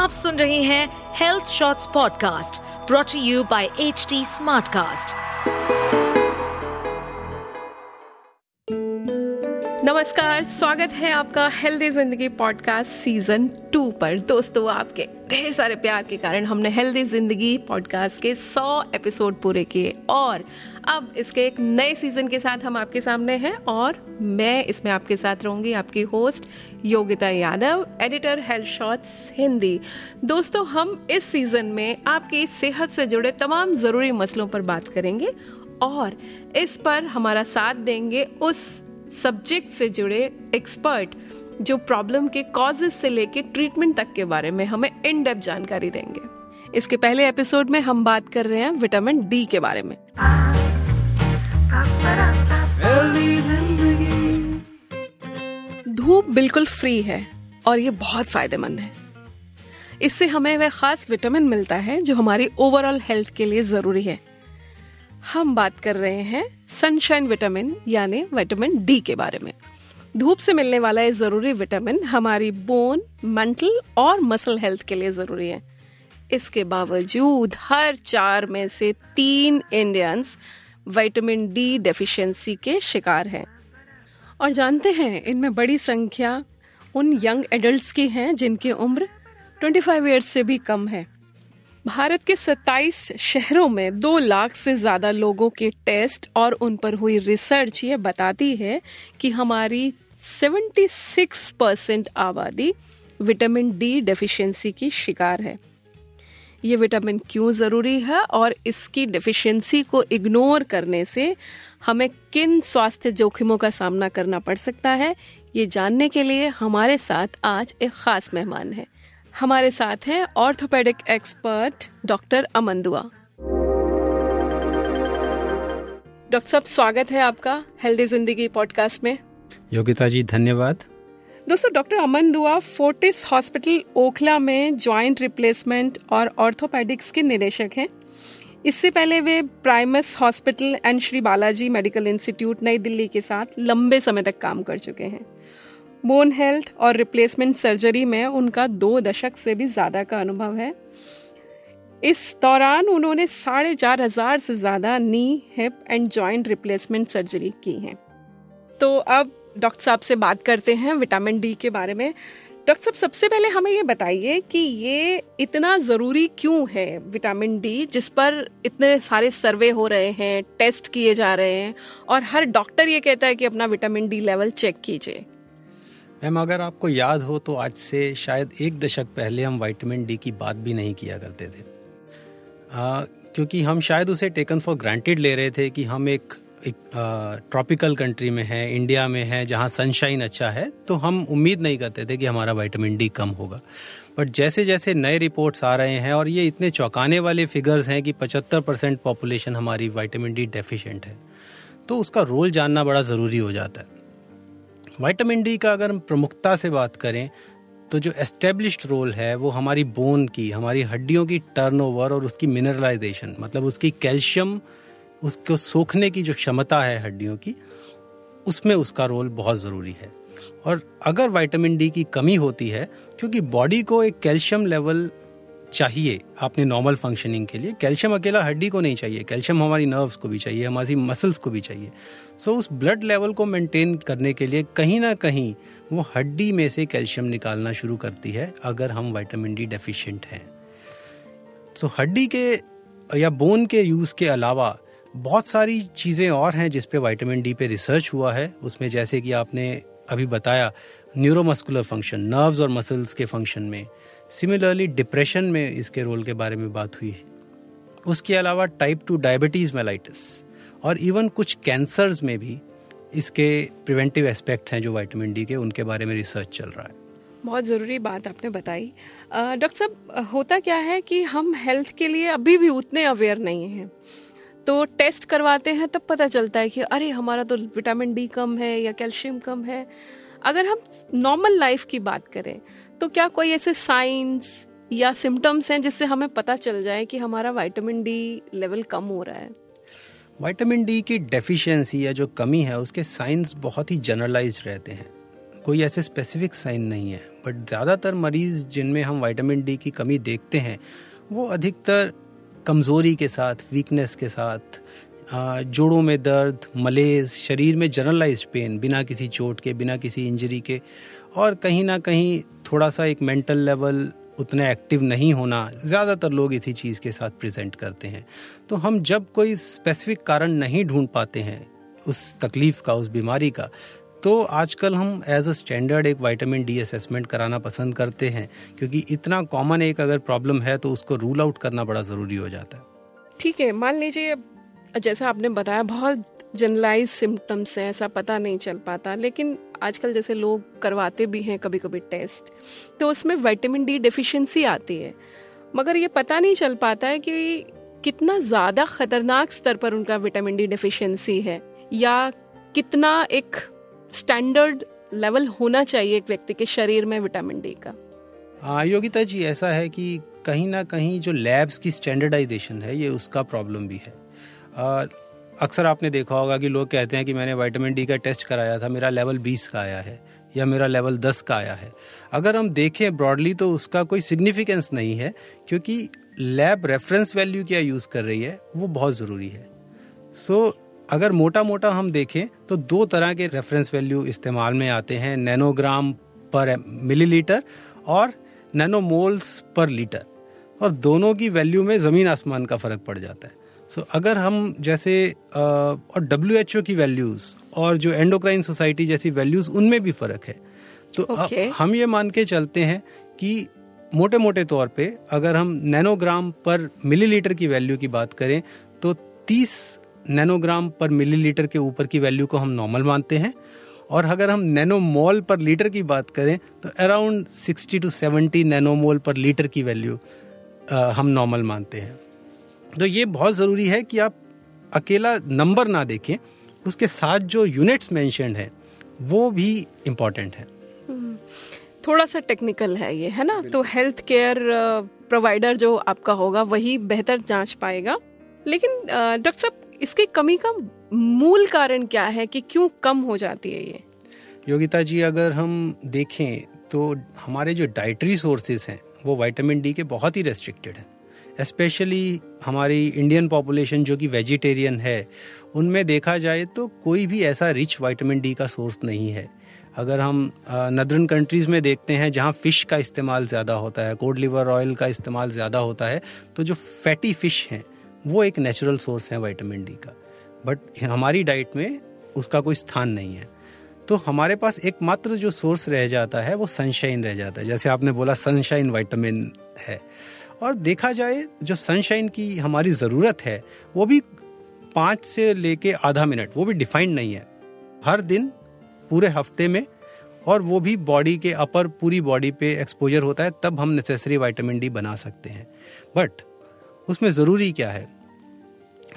आप सुन रहे हैं health shorts podcast brought you by H T smartcast नमस्कार, स्वागत है आपका हेल्दी ज़िंदगी पॉडकास्ट सीज़न टू पर। दोस्तों, आपके ढेर सारे प्यार के कारण हमने हेल्दी ज़िंदगी पॉडकास्ट के 100 एपिसोड पूरे किए और अब इसके एक नए सीज़न के साथ हम आपके सामने हैं और मैं इसमें आपके साथ रहूँगी आपकी host Yogita Yadav editor health shorts Hindi दोस्तों, हम इस सीज़न में आपकी सेहत से जुड़े तमाम ज़रूरी मसलों पर बात करेंगे और इस पर हमारा साथ देंगे उस सब्जेक्ट से जुड़े एक्सपर्ट जो प्रॉब्लम के कॉजेज से लेके ट्रीटमेंट तक के बारे में हमें इन डेप्थ जानकारी देंगे। इसके पहले एपिसोड में हम बात कर रहे हैं विटामिन डी के बारे में। धूप बिल्कुल फ्री है और ये बहुत फ़ायदेमंद है। इससे हमें वह खास विटामिन मिलता है जो हमारी ओवरऑल हेल्थ के लिए ज़रूरी है। हम बात कर रहे हैं सनशाइन विटामिन यानी विटामिन डी के बारे में। धूप से मिलने वाला ये ज़रूरी विटामिन हमारी बोन मेंटल और मसल हेल्थ के लिए ज़रूरी है। इसके बावजूद हर चार में से तीन इंडियंस विटामिन डी डेफिशिएंसी के शिकार हैं। और जानते हैं, इनमें बड़ी संख्या उन यंग एडल्ट्स की हैं जिनकी उम्र 25 ईयर्स से भी कम है। भारत के 27 शहरों में दो लाख से ज़्यादा लोगों के टेस्ट और उन पर हुई रिसर्च ये बताती है कि हमारी 76 परसेंट आबादी विटामिन डी डेफिशिएंसी की शिकार है। ये विटामिन क्यों ज़रूरी है और इसकी डेफिशिएंसी को इग्नोर करने से हमें किन स्वास्थ्य जोखिमों का सामना करना पड़ सकता है, ये जानने के लिए हमारे साथ आज एक खास मेहमान है। हमारे साथ हैं ऑर्थोपेडिक एक्सपर्ट डॉक्टर अमन दुआ डॉक्टर साहब स्वागत है आपका हेल्दी ज़िंदगी पॉडकास्ट में। योगिता जी धन्यवाद। दोस्तों डॉक्टर अमन दुआ फोर्टिस हॉस्पिटल ओखला में जॉइंट रिप्लेसमेंट और ऑर्थोपेडिक्स के निदेशक हैं। इससे पहले वे Primus hospital and Shri Balaji medical institute नई दिल्ली के साथ लंबे समय तक काम कर चुके हैं। बोन हेल्थ और रिप्लेसमेंट सर्जरी में उनका दो दशक से भी ज़्यादा का अनुभव है। इस दौरान उन्होंने साढ़े चार हज़ार से ज़्यादा knee hip and joint replacement surgery की है। तो अब डॉक्टर साहब से बात करते हैं विटामिन डी के बारे में। डॉक्टर साहब, सबसे पहले हमें ये बताइए कि ये इतना ज़रूरी क्यों है विटामिन डी जिस पर इतने सारे सर्वे हो रहे हैं टेस्ट किए जा रहे हैं, और हर डॉक्टर ये कहता है कि अपना विटामिन डी लेवल चेक कीजिए। मैम अगर आपको याद हो तो आज से शायद एक दशक पहले हम विटामिन डी की बात भी नहीं किया करते थे। आ, क्योंकि हम शायद उसे टेकन फॉर ग्रांटेड ले रहे थे कि हम एक एक ट्रॉपिकल कंट्री में है इंडिया में है जहाँ सनशाइन अच्छा है तो हम उम्मीद नहीं करते थे कि हमारा विटामिन डी कम होगा। बट जैसे जैसे नए रिपोर्ट्स आ रहे हैं और ये इतने चौंकाने वाले फिगर्स हैं कि 75 परसेंट पॉपुलेशन हमारी विटामिन डी डेफिशिएंट है तो उसका रोल जानना बड़ा ज़रूरी हो जाता है। विटामिन डी का अगर हम प्रमुखता से बात करें तो जो एस्टेब्लिश्ड रोल है, वो हमारी बोन की, हमारी हड्डियों की टर्नओवर और उसकी मिनरलाइजेशन मतलब उसकी कैल्शियम उसको सोखने की जो क्षमता है हड्डियों की, उसमें उसका रोल बहुत ज़रूरी है। और अगर विटामिन डी की कमी होती है, क्योंकि बॉडी को एक कैल्शियम लेवल चाहिए अपने नॉर्मल फंक्शनिंग के लिए। कैल्शियम अकेला हड्डी को नहीं चाहिए कैल्शियम हमारी नर्व्स को भी चाहिए हमारी मसल्स को भी चाहिए। सो so, उस ब्लड लेवल को मेंटेन करने के लिए कहीं ना कहीं वो हड्डी में से कैल्शियम निकालना शुरू करती है अगर हम वाइटामिन डी डेफिशिएंट हैं। सो so, हड्डी के या बोन के यूज़ के अलावा बहुत सारी चीज़ें और हैं जिस पे वाइटामिन डी पे रिसर्च हुआ है। उसमें जैसे कि आपने अभी बताया न्यूरोमस्कुलर फ़ंक्शन नर्व्स और मसल्स के फ़ंक्शन में। सिमिलरली डिप्रेशन में इसके रोल के बारे में बात हुई उसके अलावा टाइप टू डायबिटीज़ मेलाइटिस और इवन कुछ कैंसर्स में भी इसके प्रिवेंटिव एस्पेक्ट हैं जो वाइटामिन डी के, उनके बारे में रिसर्च चल रहा है। बहुत ज़रूरी बात आपने बताई। डॉक्टर साहब, होता क्या है कि हम हेल्थ के लिए अभी भी उतने अवेयर नहीं हैं। तो टेस्ट करवाते हैं तब पता चलता है कि अरे, हमारा तो विटामिन डी कम है या कैल्शियम कम है। अगर हम नॉर्मल लाइफ की बात करें तो क्या कोई ऐसे साइंस या सिम्टम्स हैं जिससे हमें पता चल जाए कि हमारा विटामिन डी लेवल कम हो रहा है? विटामिन डी की डेफिशिएंसी या जो कमी है, उसके साइंस बहुत ही जनरलाइज रहते हैं। कोई ऐसे स्पेसिफिक साइन नहीं है। बट ज़्यादातर मरीज़ जिनमें हम विटामिन डी की कमी देखते हैं, वो अधिकतर कमज़ोरी के साथ वीकनेस के साथ जोड़ों में दर्द, मलेज, शरीर में जनरलाइज पेन बिना किसी चोट के, बिना किसी इंजरी के। और कहीं ना कहीं थोड़ा सा एक मेंटल लेवल उतना एक्टिव नहीं होना, ज़्यादातर लोग इसी चीज़ के साथ प्रेजेंट करते हैं। तो हम जब कोई स्पेसिफिक कारण नहीं ढूंढ पाते हैं, उस तकलीफ़ का, उस बीमारी का तो आजकल हम एज अ स्टैंडर्ड एक विटामिन डी असेसमेंट कराना पसंद करते हैं, क्योंकि इतना कॉमन एक अगर प्रॉब्लम है तो उसको रूल आउट करना बड़ा ज़रूरी हो जाता है। ठीक है, मान लीजिए जैसा आपने बताया, बहुत जनरलाइज सिम्टम्स हैं, ऐसा पता नहीं चल पाता, लेकिन आजकल जैसे लोग करवाते भी हैं कभी कभी टेस्ट तो उसमें विटामिन डी डिफिशियंसी आती है। मगर ये पता नहीं चल पाता है कि कितना ज़्यादा ख़तरनाक स्तर पर उनका विटामिन डी डिफिशियंसी है, या कितना एक स्टैंडर्ड लेवल होना चाहिए एक व्यक्ति के शरीर में विटामिन डी का। हाँ योगिता जी, ऐसा है कि कहीं ना कहीं जो लैब्स की स्टैंडर्डाइजेशन है, ये उसका प्रॉब्लम भी है। अक्सर आपने देखा होगा कि लोग कहते हैं कि मैंने विटामिन डी का टेस्ट कराया था मेरा लेवल 20 का आया है या मेरा लेवल 10 का आया है। अगर हम देखें ब्रॉडली तो उसका कोई सिग्निफिकेंस नहीं है क्योंकि लैब रेफरेंस वैल्यू क्या यूज़ कर रही है वो बहुत ज़रूरी है। सो so, अगर मोटा मोटा हम देखें तो दो तरह के रेफरेंस वैल्यू इस्तेमाल में आते हैं नैनोग्राम पर मिलीलीटर और नैनोमोल्स पर लीटर और दोनों की वैल्यू में ज़मीन आसमान का फ़र्क पड़ जाता है। सो so, अगर हम जैसे और WHO की वैल्यूज़ और जो एंडोक्राइन सोसाइटी जैसी वैल्यूज़ उनमें भी फ़र्क है। तो okay. हम ये मान के चलते हैं कि मोटे मोटे तौर पे अगर हम नैनोग्राम पर मिलीलीटर की वैल्यू की बात करें तो 30 नैनोग्राम पर मिलीलीटर के ऊपर की वैल्यू को हम नॉर्मल मानते हैं। और अगर हम नैनोमोल पर लीटर की बात करें तो अराउंड 60 टू 70 नैनोमोल पर लीटर की वैल्यू हम नॉर्मल मानते हैं। तो ये बहुत ज़रूरी है कि आप अकेला नंबर ना देखें। उसके साथ जो यूनिट्स मैंशन है वो भी इंपॉर्टेंट है। थोड़ा सा टेक्निकल है ये है ना? तो हेल्थ केयर प्रोवाइडर जो आपका होगा वही बेहतर जाँच पाएगा। लेकिन डॉक्टर साहब इसकी कमी का मूल कारण क्या है कि क्यों कम हो जाती है ये? योगिता जी अगर हम देखें तो हमारे जो डाइटरी सोर्सेज हैं वो विटामिन डी के बहुत ही रेस्ट्रिक्टेड हैं। स्पेशली हमारी इंडियन पॉपुलेशन जो कि वेजिटेरियन है, उनमें देखा जाए तो कोई भी ऐसा रिच वाइटामिन डी का सोर्स नहीं है। अगर हम नदरन कंट्रीज़ में देखते हैं जहाँ फ़िश का इस्तेमाल ज़्यादा होता है कोड लिवर ऑयल का इस्तेमाल ज़्यादा होता है तो जो फैटी फ़िश हैं, वो एक नेचुरल सोर्स है विटामिन डी का। बट हमारी डाइट में उसका कोई स्थान नहीं है। तो हमारे पास एकमात्र जो सोर्स रह जाता है, वो सनशाइन रह जाता है। जैसे आपने बोला सनशाइन वाइटामिन है। और देखा जाए जो सनशाइन की हमारी ज़रूरत है, वो भी पाँच से लेके आधा मिनट, वो भी डिफाइंड नहीं है। हर दिन, पूरे हफ़्ते में, और वो भी बॉडी के अपर पूरी बॉडी पे एक्सपोजर होता है, तब हम नेसेसरी वाइटामिन डी बना सकते हैं। बट उसमें ज़रूरी क्या है?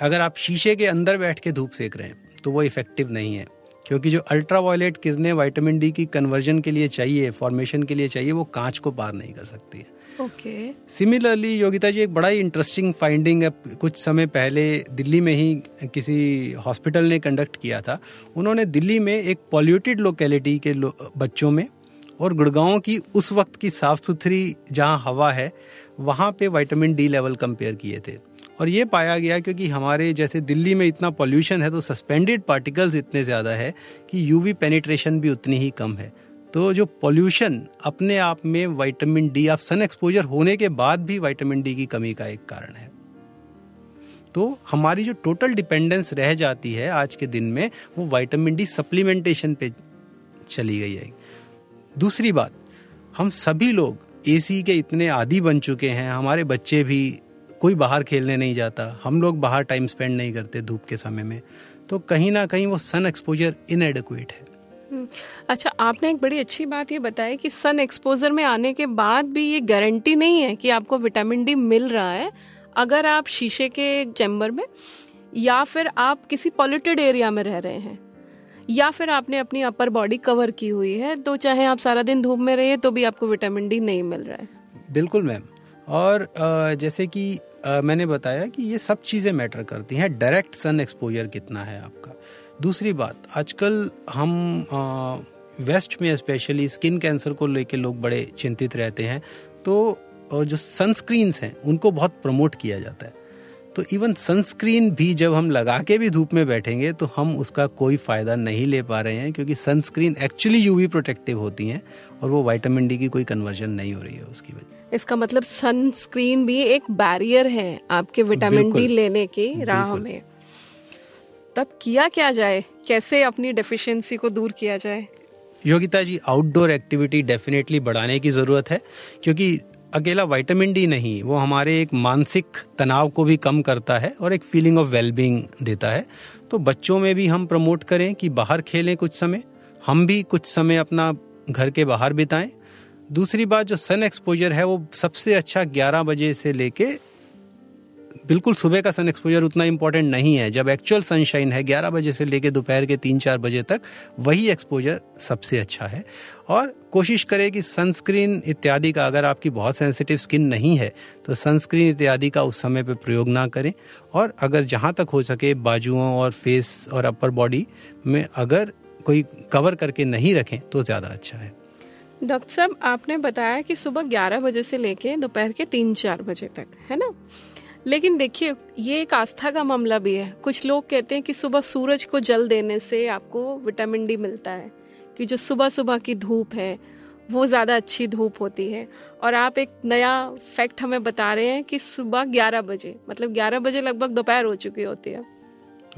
अगर आप शीशे के अंदर बैठ के धूप सेक रहे हैं तो वो इफ़ेक्टिव नहीं है। क्योंकि जो अल्ट्रा वायलेट किरणें वाइटामिन डी की कन्वर्जन के लिए चाहिए फॉर्मेशन के लिए चाहिए, वो कांच को पार नहीं कर सकती है। ओके। सिमिलरली योगिता जी एक बड़ा ही इंटरेस्टिंग फाइंडिंग है। कुछ समय पहले दिल्ली में ही किसी हॉस्पिटल ने कंडक्ट किया था। उन्होंने दिल्ली में एक पॉल्यूटेड लोकेलिटी के लो, बच्चों में और गुड़गांव की उस वक्त की साफ़ सुथरी जहाँ हवा है वहाँ पे विटामिन डी लेवल कंपेयर किए थे। और ये पाया गया क्योंकि हमारे जैसे दिल्ली में इतना पॉल्यूशन है तो सस्पेंडेड पार्टिकल्स इतने ज़्यादा है कि यूवी पेनिट्रेशन भी उतनी ही कम है। तो जो पॉल्यूशन अपने आप में विटामिन डी आप सन एक्सपोजर होने के बाद भी विटामिन डी की कमी का एक कारण है। तो हमारी जो टोटल डिपेंडेंस रह जाती है आज के दिन में, वो विटामिन डी सप्लीमेंटेशन पे चली गई है। दूसरी बात, हम सभी लोग एसी के इतने आदि बन चुके हैं, हमारे बच्चे भी कोई बाहर खेलने नहीं जाता, हम लोग बाहर टाइम स्पेंड नहीं करते धूप के समय में तो कहीं ना कहीं वो सन एक्सपोजर इनएडिक्वेट है। अच्छा आपने एक बड़ी अच्छी बात ये बताई कि सन एक्सपोजर में आने के बाद भी ये गारंटी नहीं है कि आपको विटामिन डी मिल रहा है। अगर आप शीशे के चैम्बर में या फिर आप किसी पॉल्यूटेड एरिया में रह रहे हैं, या फिर आपने अपनी अपर बॉडी कवर की हुई है तो चाहे आप सारा दिन धूप में रहिए तो भी आपको विटामिन डी नहीं मिल रहा है। बिल्कुल मैम और जैसे कि मैंने बताया कि ये सब चीज़ें मैटर करती हैं। डायरेक्ट सन एक्सपोजर कितना है आपका? दूसरी बात आजकल हम वेस्ट में स्पेशली स्किन कैंसर को लेकर लोग बड़े चिंतित रहते हैं तो जो सनस्क्रीन्स हैं उनको बहुत प्रमोट किया जाता है। तो इवन सनस्क्रीन भी जब हम लगा के भी धूप में बैठेंगे तो हम उसका कोई फ़ायदा नहीं ले पा रहे हैं क्योंकि सनस्क्रीन एक्चुअली यूवी प्रोटेक्टिव होती हैं और वो विटामिन डी की कोई कन्वर्जन नहीं हो रही है उसकी वजह इसका मतलब सनस्क्रीन भी एक बैरियर है आपके विटामिन डी लेने की राह में। तब किया क्या जाए? कैसे अपनी डेफिशिएंसी को दूर किया जाए? Yogita ji outdoor activity definitely बढ़ाने की ज़रूरत है, क्योंकि अकेला विटामिन डी नहीं, वो हमारे एक मानसिक तनाव को भी कम करता है और एक फीलिंग ऑफ़ वेलबींग देता है। तो बच्चों में भी हम प्रमोट करें कि बाहर खेलें कुछ समय, हम भी कुछ समय अपना घर के बाहर बिताएँ। दूसरी बात, जो सन एक्सपोजर है, वो सबसे अच्छा 11 बजे से लेके बिल्कुल सुबह का सन एक्सपोजर उतना इंपॉर्टेंट नहीं है। जब एक्चुअल सनशाइन है 11 बजे से लेकर दोपहर के तीन चार बजे तक, वही एक्सपोजर सबसे अच्छा है। और कोशिश करें कि सनस्क्रीन इत्यादि का, अगर आपकी बहुत सेंसिटिव स्किन नहीं है तो सनस्क्रीन इत्यादि का उस समय पर प्रयोग ना करें। और अगर जहाँ तक हो सके, बाजुओं और फेस और अपर बॉडी में अगर कोई कवर करके नहीं रखें तो ज़्यादा अच्छा है। डॉक्टर साहब, आपने बताया कि सुबह 11 बजे से लेके दोपहर के तीन चार बजे तक, है ना? लेकिन देखिए, ये एक आस्था का मामला भी है। कुछ लोग कहते हैं कि सुबह सूरज को जल देने से आपको विटामिन डी मिलता है, कि जो सुबह सुबह की धूप है, वो ज़्यादा अच्छी धूप होती है। और आप एक नया फैक्ट हमें बता रहे हैं कि सुबह 11 बजे मतलब 11 बजे लगभग दोपहर हो चुकी होती है।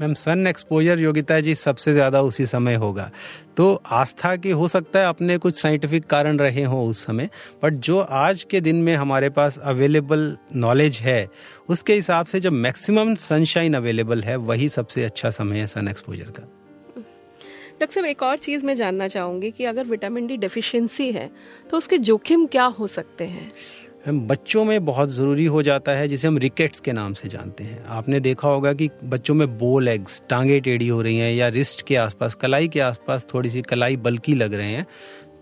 Ma'am, sun exposure Yogita ji सबसे ज़्यादा उसी समय होगा। तो आस्था की हो सकता है अपने कुछ साइंटिफिक कारण रहे हों उस समय बट जो आज के दिन में हमारे पास अवेलेबल नॉलेज है, उसके हिसाब से जब मैक्सिमम सनशाइन अवेलेबल है, वही सबसे अच्छा समय है सन एक्सपोजर का। डॉक्टर साहब, एक और चीज़ मैं जानना चाहूँगी कि अगर विटामिन डी डेफिशिएंसी है तो उसके जोखिम क्या हो सकते हैं? बच्चों में बहुत ज़रूरी हो जाता है, जिसे हम रिकेट्स के नाम से जानते हैं। आपने देखा होगा कि बच्चों में बो लेग्स टांगे टेढ़ी हो रही हैं या रिस्ट के आसपास, कलाई के आसपास थोड़ी सी कलाई बल्कि लग रहे हैं।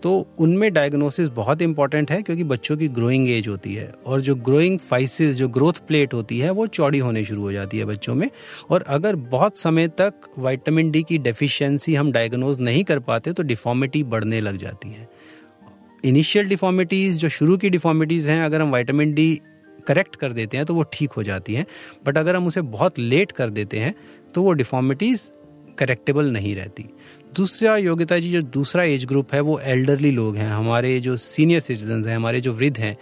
तो उनमें डायग्नोसिस बहुत इंपॉर्टेंट है, क्योंकि बच्चों की ग्रोइंग एज होती है और जो ग्रोइंग फाइसिस जो ग्रोथ प्लेट होती है, वो चौड़ी होने शुरू हो जाती है बच्चों में। और अगर बहुत समय तक वाइटामिन डी की डेफिशिएंसी हम डायग्नोज नहीं कर पाते तो डिफॉर्मिटी बढ़ने लग जाती है। इनिशियल डिफॉर्मिटीज़ जो शुरू की डिफॉर्मिटीज़ हैं, अगर हम वाइटामिन डी करेक्ट कर देते हैं तो वो ठीक हो जाती हैं। बट अगर हम उसे बहुत लेट कर देते हैं तो वो डिफॉर्मिटीज़ करेक्टेबल नहीं रहती। दूसरा योग्यता जी, जो दूसरा एज ग्रुप है, वो एल्डरली लोग हैं। हमारे जो सीनियर सिटीजन हैं, हमारे जो वृद्ध हैं,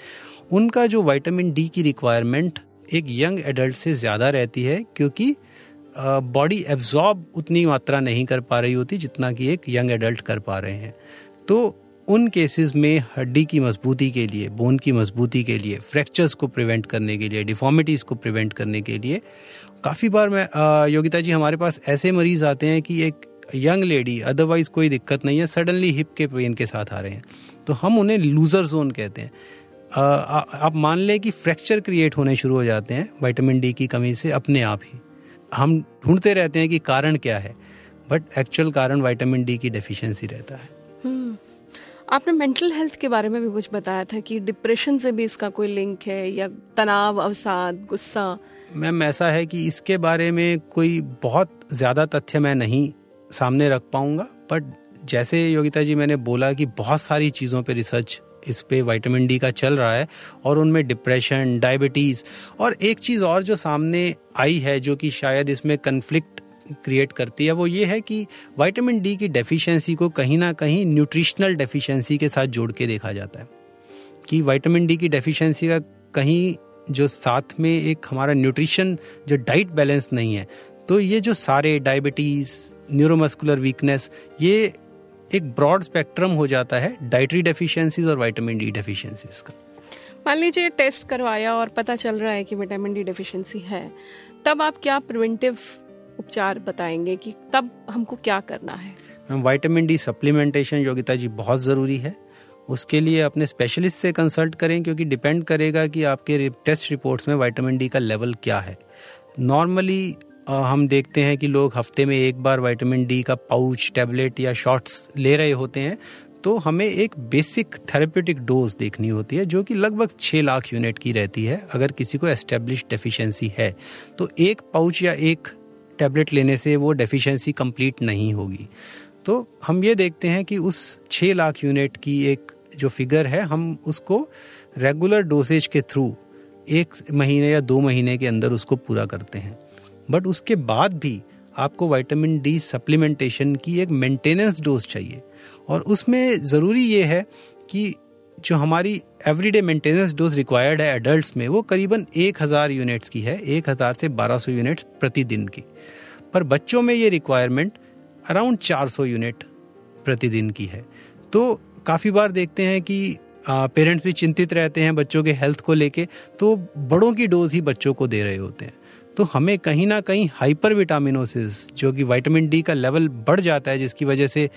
उनका जो वाइटामिन डी की रिक्वायरमेंट एक यंग एडल्ट से ज़्यादा रहती है, क्योंकि बॉडी एब्जॉर्ब उतनी मात्रा नहीं कर पा रही होती जितना कि एक यंग एडल्ट कर पा रहे हैं। तो उन केसेस में हड्डी की मजबूती के लिए बोन की मजबूती के लिए फ्रैक्चर्स को प्रिवेंट करने के लिए डिफॉर्मिटीज़ को प्रिवेंट करने के लिए, काफ़ी बार मैं योगिता जी, हमारे पास ऐसे मरीज़ आते हैं कि एक यंग लेडी अदरवाइज़ कोई दिक्कत नहीं है सडनली हिप के पेन के साथ आ रहे हैं। तो हम उन्हें लूजर जोन कहते हैं। आप मान लें कि फ्रैक्चर क्रिएट होने शुरू हो जाते हैं विटामिन डी की कमी से अपने आप ही। हम ढूंढते रहते हैं कि कारण क्या है बट एक्चुअल कारण विटामिन डी की डेफिशिएंसी रहता है। हम्म। आपने मेंटल हेल्थ के बारे में भी कुछ बताया था कि डिप्रेशन से भी इसका कोई लिंक है या तनाव, अवसाद, गुस्सा? मैम, ऐसा है कि इसके बारे में कोई बहुत ज़्यादा तथ्य मैं नहीं सामने रख पाऊँगा बट जैसे योगिता जी मैंने बोला कि बहुत सारी चीज़ों पे रिसर्च इस पे विटामिन डी का चल रहा है और उनमें डिप्रेशन डायबिटीज़ और एक चीज़ और जो सामने आई है जो कि शायद इसमें कन्फ्लिक्ट क्रिएट करती है, वो ये है कि वाइटामिन डी की डेफिशिएंसी को कहीं ना कहीं न्यूट्रिशनल डेफिशिएंसी के साथ जोड़ के देखा जाता है। कि वाइटामिन डी की डेफिशिएंसी का कहीं जो साथ में एक हमारा न्यूट्रिशन जो डाइट बैलेंस नहीं है तो ये जो सारे डायबिटीज़ न्यूरोमस्कुलर वीकनेस ये एक ब्रॉड स्पेक्ट्रम हो जाता है डाइटरी डेफिशिएंसीज और विटामिन डी डेफिशिएंसीज का। मान लीजिए टेस्ट करवाया और पता चल रहा है कि विटामिन डी डेफिशिएंसी है, तब आप क्या प्रिवेंटिव उपचार बताएँगे कि तब हमको क्या करना है। Ma'am vitamin D supplementation Yogita ji बहुत ज़रूरी है। उसके लिए अपने स्पेशलिस्ट से कंसल्ट करें, क्योंकि डिपेंड करेगा कि आपके टेस्ट रिपोर्ट्स में वाइटामिन डी का लेवल क्या है। नॉर्मली हम देखते हैं कि लोग हफ़्ते में एक बार वाइटामिन डी का पाउच टैबलेट या शॉट्स ले रहे होते हैं तो हमें एक बेसिक थेरेप्यूटिक डोज देखनी होती है, जो कि लगभग छः लाख यूनिट की रहती है, अगर किसी को एस्टेब्लिश डेफिशिएंसी है। तो एक पाउच या एक टैबलेट लेने से वो डेफिशिएंसी कंप्लीट नहीं होगी। तो हम ये देखते हैं कि उस छः लाख यूनिट की एक जो फिगर है, हम उसको रेगुलर डोसेज के थ्रू एक महीने या दो महीने के अंदर उसको पूरा करते हैं। बट उसके बाद भी आपको विटामिन डी सप्लीमेंटेशन की एक मेंटेनेंस डोज चाहिए। और उसमें ज़रूरी ये है कि जो हमारी एवरीडे मेंटेनेंस डोज रिक्वायर्ड है एडल्ट्स में, वो करीबन एक हज़ार यूनिट्स की है, एक हज़ार से बारह सौ यूनिट्स प्रतिदिन की। पर बच्चों में ये रिक्वायरमेंट अराउंड चार सौ यूनिट प्रतिदिन की है। तो काफ़ी बार देखते हैं कि पेरेंट्स भी चिंतित रहते हैं बच्चों के हेल्थ को लेके तो बड़ों की डोज ही बच्चों को दे रहे होते हैं। तो हमें कहीं ना कहीं हाइपर विटामिनोसिस जो कि विटामिन डी का लेवल बढ़ जाता है, जिसकी वजह से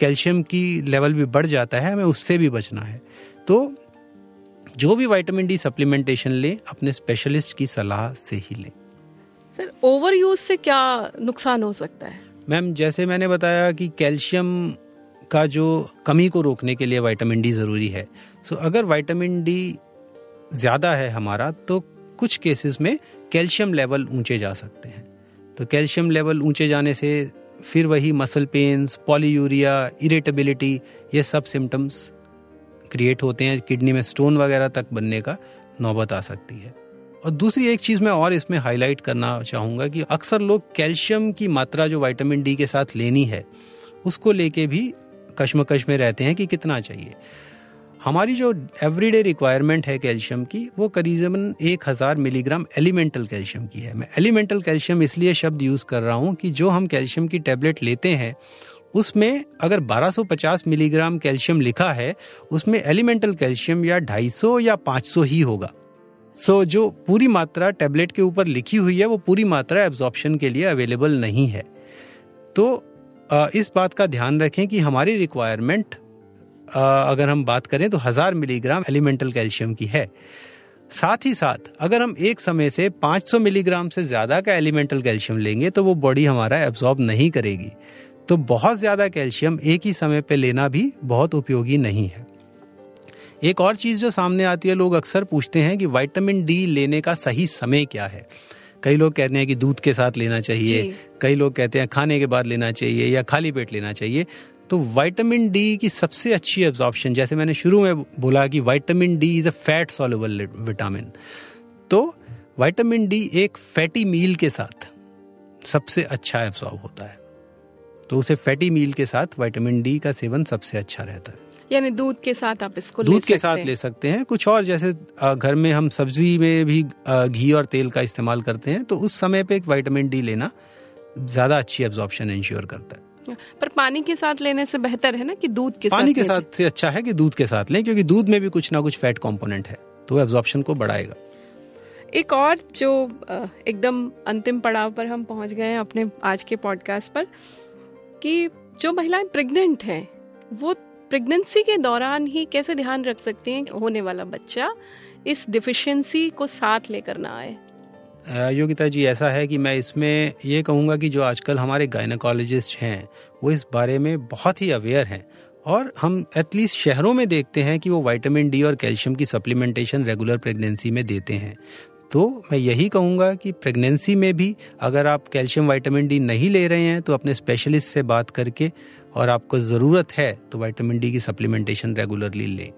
कैल्शियम की लेवल भी बढ़ जाता है हमें उससे भी बचना है। तो जो भी विटामिन डी सप्लीमेंटेशन लें अपने स्पेशलिस्ट की सलाह से ही लें। सर ओवर यूज़ से क्या नुकसान हो सकता है? मैम जैसे मैंने बताया कि कैल्शियम का जो कमी को रोकने के लिए विटामिन डी ज़रूरी है। सो so, अगर विटामिन डी ज़्यादा है हमारा तो कुछ केसेस में कैल्शियम लेवल ऊँचे जा सकते हैं। तो कैल्शियम लेवल ऊँचे जाने से फिर वही मसल पेन्स पॉलीयूरिया इरेटेबिलिटी ये सब सिम्टम्स क्रिएट होते हैं किडनी में स्टोन वगैरह तक बनने का नौबत आ सकती है। और दूसरी एक चीज़ मैं और इसमें हाईलाइट करना चाहूँगा कि अक्सर लोग कैल्शियम की मात्रा जो विटामिन डी के साथ लेनी है, उसको लेके भी कश्मकश में रहते हैं कि कितना चाहिए। हमारी जो एवरीडे रिक्वायरमेंट है कैल्शियम की वो करीबन एक हज़ार मिलीग्राम एलिमेंटल कैल्शियम की है। मैं एलिमेंटल कैल्शियम इसलिए शब्द यूज़ कर रहा हूँ कि जो हम कैल्शियम की टेबलेट लेते हैं उसमें अगर 1250 मिलीग्राम कैल्शियम लिखा है उसमें एलिमेंटल कैल्शियम या 250 या 500 ही होगा। सो so, जो पूरी मात्रा टेबलेट के ऊपर लिखी हुई है वो पूरी मात्रा एब्जॉर्प्शन के लिए अवेलेबल नहीं है। तो इस बात का ध्यान रखें कि हमारी रिक्वायरमेंट अगर हम बात करें तो हज़ार मिलीग्राम एलिमेंटल कैल्शियम की है। साथ ही साथ अगर हम एक समय से 500 मिलीग्राम से ज़्यादा का एलिमेंटल कैल्शियम लेंगे तो वो बॉडी हमारा एब्जॉर्ब नहीं करेगी। तो बहुत ज़्यादा कैल्शियम एक ही समय पे लेना भी बहुत उपयोगी नहीं है। एक और चीज़ जो सामने आती है लोग अक्सर पूछते हैं कि विटामिन डी लेने का सही समय क्या है। कई लोग कहते हैं कि दूध के साथ लेना चाहिए कई लोग कहते हैं खाने के बाद लेना चाहिए या खाली पेट लेना चाहिए। तो विटामिन डी की सबसे अच्छी एब्जॉर्प्शन जैसे मैंने शुरू में बोला कि vitamin D is a fat soluble vitamin तो विटामिन डी एक फैटी मील के साथ सबसे अच्छा एब्जॉर्ब होता है। तो उसे फैटी मील के साथ विटामिन डी का सेवन सबसे अच्छा रहता है। यानी दूध के साथ आप इसको दूध के साथ ले सकते हैं। कुछ और जैसे घर में हम सब्ज़ी में भी घी और तेल का इस्तेमाल करते हैं तो उस समय पे एक विटामिन डी लेना ज़्यादा अच्छी एब्जॉर्प्शन इंश्योर करता है। पर पानी के साथ लेने से बेहतर है ना कि दूध के पानी साथ के साथ से अच्छा है कि दूध के साथ लें क्योंकि दूध में भी कुछ ना कुछ फैट कंपोनेंट है तो एब्जॉर्प्शन को बढ़ाएगा। एक और जो एकदम अंतिम पड़ाव पर हम पहुँच गए हैं अपने आज के पॉडकास्ट पर कि जो महिलाएँ प्रेग्नेंट हैं वो प्रेगनेंसी के दौरान ही कैसे ध्यान रख सकती हैं कि होने वाला बच्चा इस डिफिशियंसी को साथ लेकर ना आए। योगिता जी, ऐसा है कि मैं इसमें ये कहूँगा कि जो आजकल हमारे गायनाकोलॉजिस्ट हैं, वो इस बारे में बहुत ही अवेयर हैं और हम एटलीस्ट शहरों में देखते हैं कि वो विटामिन डी और कैल्शियम की सप्लीमेंटेशन रेगुलर प्रेगनेंसी में देते हैं। तो मैं यही कहूँगा कि प्रेगनेंसी में भी अगर आप कैल्शियम विटामिन डी नहीं ले रहे हैं तो अपने स्पेशलिस्ट से बात करके और आपको ज़रूरत है तो विटामिन डी की सप्लीमेंटेशन रेगुलरली लें।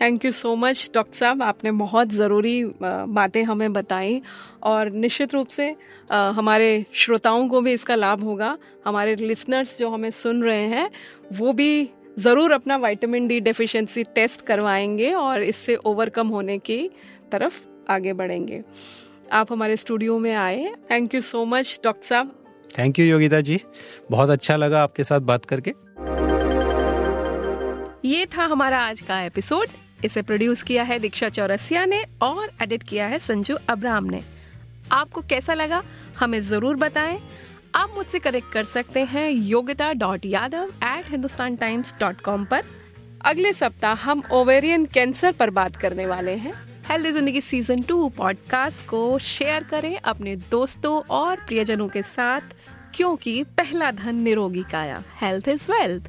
Thank you so much doctor साहब। आपने बहुत ज़रूरी बातें हमें बताई और निश्चित रूप से हमारे श्रोताओं को भी इसका लाभ होगा। हमारे लिसनर्स जो हमें सुन रहे हैं वो भी ज़रूर अपना विटामिन डी डेफिशिएंसी टेस्ट करवाएँगे और इससे ओवरकम होने की तरफ़ आगे बढ़ेंगे। आप हमारे स्टूडियो में आए। Thank you so much doctor साहब। थैंक यू योगिता जी बहुत अच्छा लगा आपके साथ बात करके। ये था हमारा आज का एपिसोड इसे प्रोड्यूस किया है दीक्षा चौरसिया ने और एडिट किया है संजू अब्राम ने। आपको कैसा लगा, हमें ज़रूर बताएँ। आप मुझसे कनेक्ट कर सकते हैं Yogita dot Yadav at Hindustan Times dot com पर। अगले सप्ताह हम ओवेरियन कैंसर पर बात करने वाले हैं। Healthy Zindagi season two podcast को शेयर करें अपने दोस्तों और प्रियजनों के साथ, क्योंकि पहला धन निरोगी काया। Health is wealth